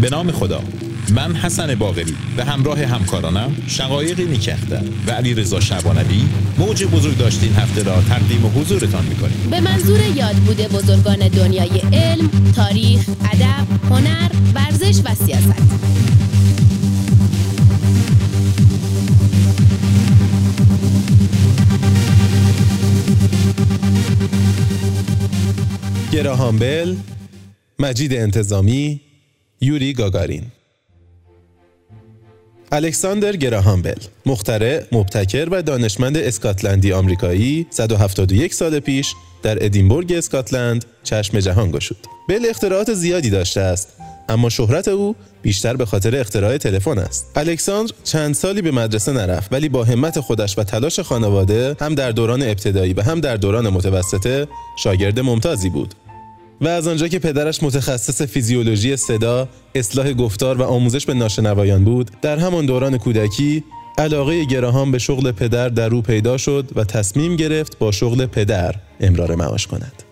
به نام خدا. من حسن باقری به همراه همکارانم شقایقی نیکختر و علی رضا شبانوی موج بزرگ داشتین هفته را تقدیم حضورتان می‌کنیم. به منظور یاد بوده بزرگان دنیای علم، تاریخ، ادب، هنر، ورزش و سیاست. گراهام بل مجید انتظامی یوری گاگارین الکساندر گراهام بل مخترع، مبتکر و دانشمند اسکاتلندی آمریکایی 171 سال پیش در ادینبورگ اسکاتلند چشم جهان گشود. بل اختراعات زیادی داشته است اما شهرت او بیشتر به خاطر اختراع تلفن است. الکساندر چند سالی به مدرسه نرفت ولی با همت خودش و تلاش خانواده هم در دوران ابتدایی و هم در دوران متوسطه شاگرد ممتازی بود. و از آنجا که پدرش متخصص فیزیولوژی صدا، اصلاح گفتار و آموزش به ناشنوایان بود، در همان دوران کودکی علاقه گراهام به شغل پدر در او پیدا شد و تصمیم گرفت با شغل پدر امرار معاش کند.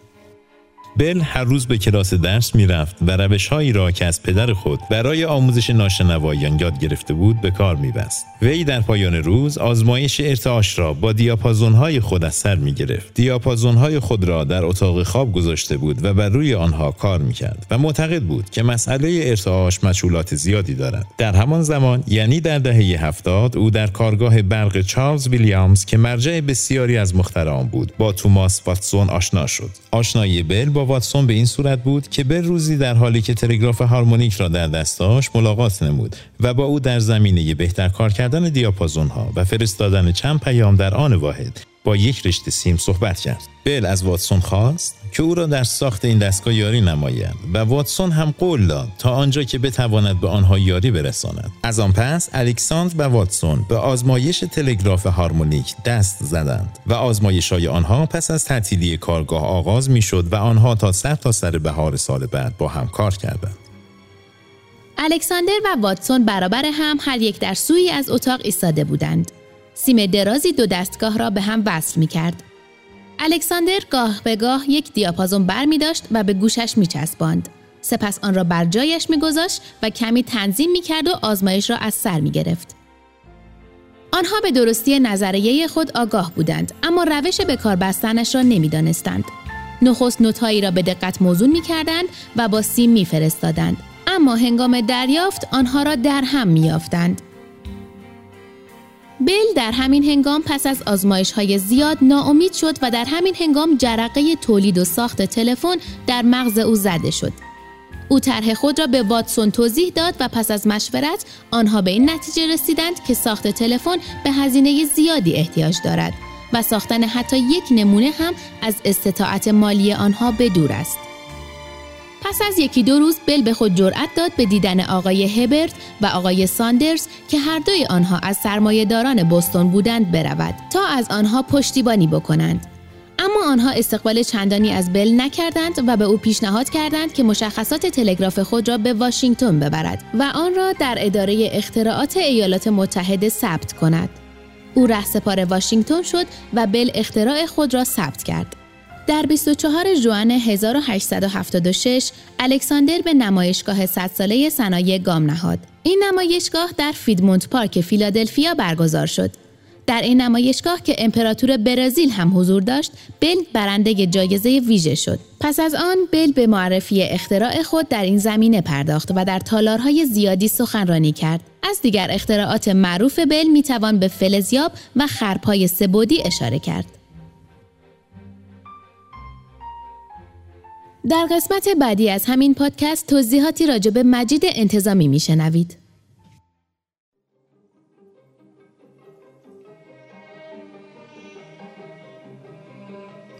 بل هر روز به کلاس درس می‌رفت و روش هایی را که از پدر خود برای آموزش ناشنوایان یاد گرفته بود به کار میبست. وی در پایان روز آزمایش ارتعاش را با دیاپازون های خود از سر می. دیاپازون های خود را در اتاق خواب گذاشته بود و بر روی آنها کار می‌کرد و معتقد بود که مسئله ارتعاش مشغولات زیادی دارد. در همان زمان یعنی در دهه هفتاد او در کارگاه برق چارلز ویلیامز که مرجع بسیاری از مخترعان بود با توماس واتسون آشنا شد. آشنایی بل با واتسون به این صورت بود که به روزی در حالی که تلگراف هارمونیک را در دست داشت ملاقات نمود و با او در زمینه بهتر کار کردن دیاپازون ها و فرستادن چند پیام در آن واحد. با یک رشته سیم صحبت کرد. بل از واتسون خواست که او را در ساخت این دستگاه یاری نماید و واتسون هم قول داد تا آنجا که بتواند به آنها یاری برساند. از آن پس الکساندر و واتسون به آزمایش تلگراف هارمونیک دست زدند و آزمایش های آنها پس از تعطیلی کارگاه آغاز می شد و آنها تا سر تا سر بهار سال بعد با هم کار کردند. الکساندر و واتسون برابر هم هر یک در سوی از اتاق ایستاده بودند. سیم درازی دو دستگاه را به هم وصل می کرد. الکساندر گاه به گاه یک دیاپازون بر می داشت و به گوشش می چسباند. سپس آن را بر جایش می گذاشت و کمی تنظیم می کرد و آزمایش را از سر می گرفت. آنها به درستی نظریه خود آگاه بودند اما روش به کار بستنش را نمی دانستند. نخست نوتهایی را به دقت موزون می کردند و با سیم می فرستادند. اما هنگام دریافت آنها را در هم می یافتند. بل در همین هنگام پس از آزمایش های زیاد ناامید شد و در همین هنگام جرقه تولید و ساخت تلفن در مغز او زده شد. او طرح خود را به واتسون توضیح داد و پس از مشورت آنها به این نتیجه رسیدند که ساخت تلفن به هزینه زیادی احتیاج دارد و ساختن حتی یک نمونه هم از استطاعت مالی آنها به دور است. پس از یکی دو روز بل به خود جرأت داد به دیدن آقای هبرت و آقای ساندرز که هر دوی آنها از سرمایهداران بوستون بودند برود تا از آنها پشتیبانی بکنند. اما آنها استقبال چندانی از بل نکردند و به او پیشنهاد کردند که مشخصات تلگراف خود را به واشنگتن ببرد و آن را در اداره اختراعات ایالات متحده ثبت کند. او رهسپار واشنگتن شد و بل اختراع خود را ثبت کرد. در 24 ژوئن 1876 الکساندر به نمایشگاه 100 ساله صنایع گام نهاد. این نمایشگاه در فیدمونت پارک فیلادلفیا برگزار شد. در این نمایشگاه که امپراتور برزیل هم حضور داشت، بل برنده جایزه ویژه شد. پس از آن بل به معرفی اختراع خود در این زمینه پرداخت و در تالارهای زیادی سخنرانی کرد. از دیگر اختراعات معروف بل می‌توان به فلزیاب و خرپای سبودی اشاره کرد. در قسمت بعدی از همین پادکست توضیحاتی راجع به مجید انتظامی میشنوید.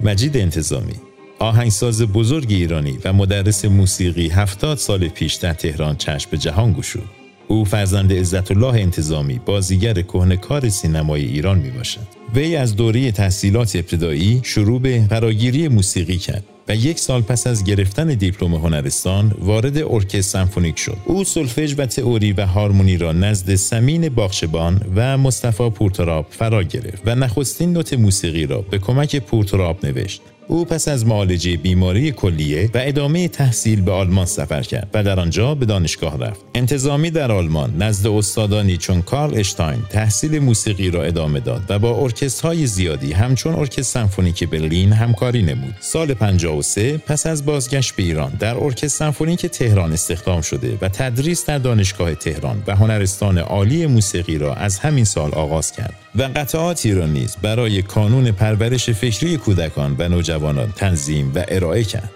مجید انتظامی آهنگساز بزرگ ایرانی و مدرس موسیقی هفتاد سال پیش در تهران چشم به جهان گشود. او فرزند عزت الله انتظامی بازیگر کهنه‌کار سینمای ایران می باشد. وی از دوره تحصیلات ابتدایی شروع به فراگیری موسیقی کرد و یک سال پس از گرفتن دیپلم هنرستان وارد ارکستر سمفونیک شد. او سولفژ و تئوری و هارمونی را نزد سمین باخشبان و مصطفی پورتراب فرا گرفت و نخستین نوت موسیقی را به کمک پورتراب نوشت. او پس از معالجه بیماری کلیه و ادامه تحصیل به آلمان سفر کرد و در آنجا به دانشگاه رفت. انتظامی در آلمان نزد استادانی چون کارل اشتاین تحصیل موسیقی را ادامه داد و با ارکسترهای زیادی همچون ارکستر سمفونیک برلین همکاری نمود. سال 53 پس از بازگشت به ایران در ارکستر سمفونیک تهران استخدام شده و تدریس در دانشگاه تهران و هنرستان عالی موسیقی را از همین سال آغاز کرد و قطعاتی را نیز برای کانون پرورش فکری کودکان و نوجوانان تنظیم و ارائه کرد.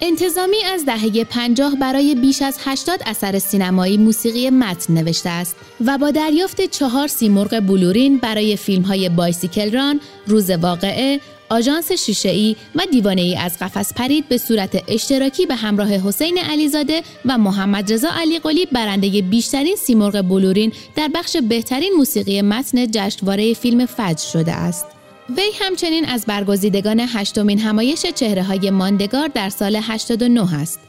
انتظامی از دهه پنجاه برای بیش از 80 اثر سینمایی موسیقی متن نوشته است و با دریافت چهار سیمرغ بلورین برای فیلم های بایسیکل ران، روز واقعه، آژانس شیشه ای و دیوانه ای از قفس پرید به صورت اشتراکی به همراه حسین علیزاده و محمد رضا علی قلی برنده بیشترین سیمرغ بلورین در بخش بهترین موسیقی متن جشنواره فیلم فجر شده است. وی همچنین از برگزیدگان هشتمین همایش چهره های ماندگار در سال 89 است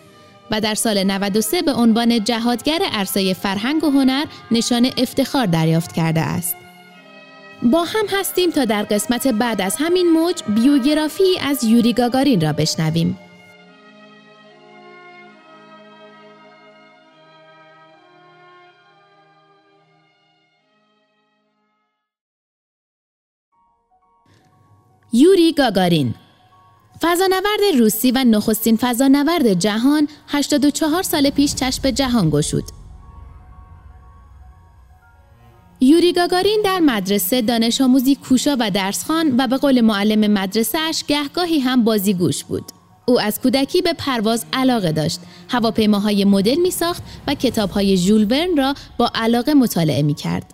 و در سال 93 به عنوان جهادگر عرصه فرهنگ و هنر نشان افتخار دریافت کرده است. با هم هستیم تا در قسمت بعد از همین موج بیوگرافی از یوری گاگارین را بشنویم. یوری گاگارین فضانورد روسی و نخستین فضانورد جهان 84 سال پیش چشم به جهان گشود. یوری گاگارین در مدرسه دانش آموزی کوشا و درسخان و به قول معلم مدرسهش گهگاهی هم بازیگوش بود. او از کودکی به پرواز علاقه داشت. هواپیماهای مدل می ساخت و کتابهای ژول ورن را با علاقه مطالعه می کرد.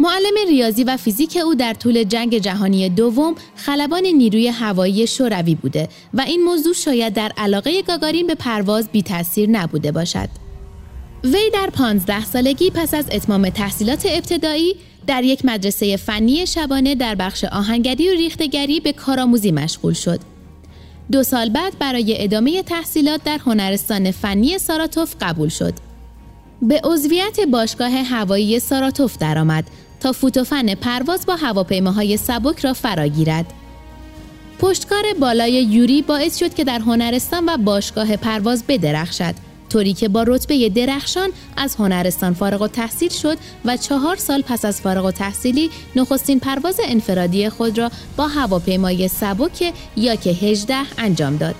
معلم ریاضی و فیزیک او در طول جنگ جهانی دوم خلبان نیروی هوایی شوروی بوده و این موضوع شاید در علاقه گاگارین به پرواز بی تاثیر نبوده باشد. وی در 15 سالگی پس از اتمام تحصیلات ابتدایی در یک مدرسه فنی شبانه در بخش آهنگری و ریختگری به کارآموزی مشغول شد. دو سال بعد برای ادامه تحصیلات در هنرستان فنی ساراتوف قبول شد. به عضویت باشگاه هوایی ساراتوف درآمد تا فوتوفن پرواز با هواپیماهای سبک را فراگیرد. پشتکار بالای یوری باعث شد که در هنرستان و باشگاه پرواز بدرخشد طوری که با رتبه درخشان از هنرستان فارغ و تحصیل شد و چهار سال پس از فارغ و تحصیلی نخستین پرواز انفرادی خود را با هواپیمای سبک یا که 18 انجام داد.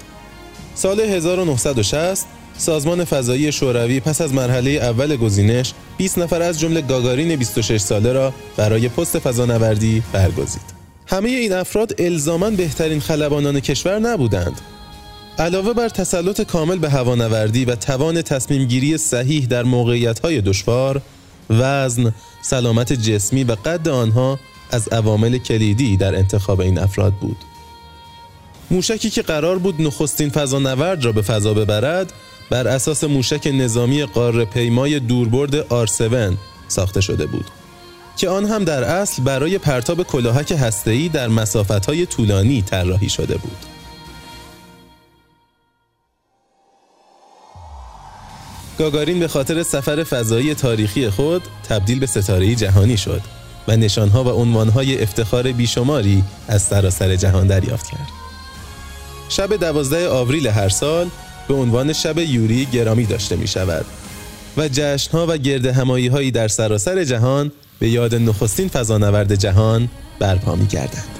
سال 1960 سازمان فضایی شوروی پس از مرحله اول گزینش 20 نفر از جمله گاگارین 26 ساله را برای پست فضانوردی برگزید. همه این افراد الزاما بهترین خلبانان کشور نبودند. علاوه بر تسلط کامل به هوانوردی و توان تصمیم گیری صحیح در موقعیت دشوار، وزن، سلامت جسمی و قد آنها از عوامل کلیدی در انتخاب این افراد بود. موشکی که قرار بود نخستین فضانورد را به فضا ببرد بر اساس موشک نظامی قاره پیمای دوربرد R7 ساخته شده بود که آن هم در اصل برای پرتاب کلاهک هسته‌ای در مسافت‌های طولانی طراحی شده بود. گاگارین به خاطر سفر فضایی تاریخی خود تبدیل به ستاره جهانی شد و نشانها و عنوانهای افتخار بیشماری از سراسر جهان دریافت کرد. شب دوازده آوریل هر سال به عنوان شب یوری گرامی داشته می شود و جشنها و گرد همایی هایی در سراسر جهان به یاد نخستین فضانورد جهان برپا می گردند.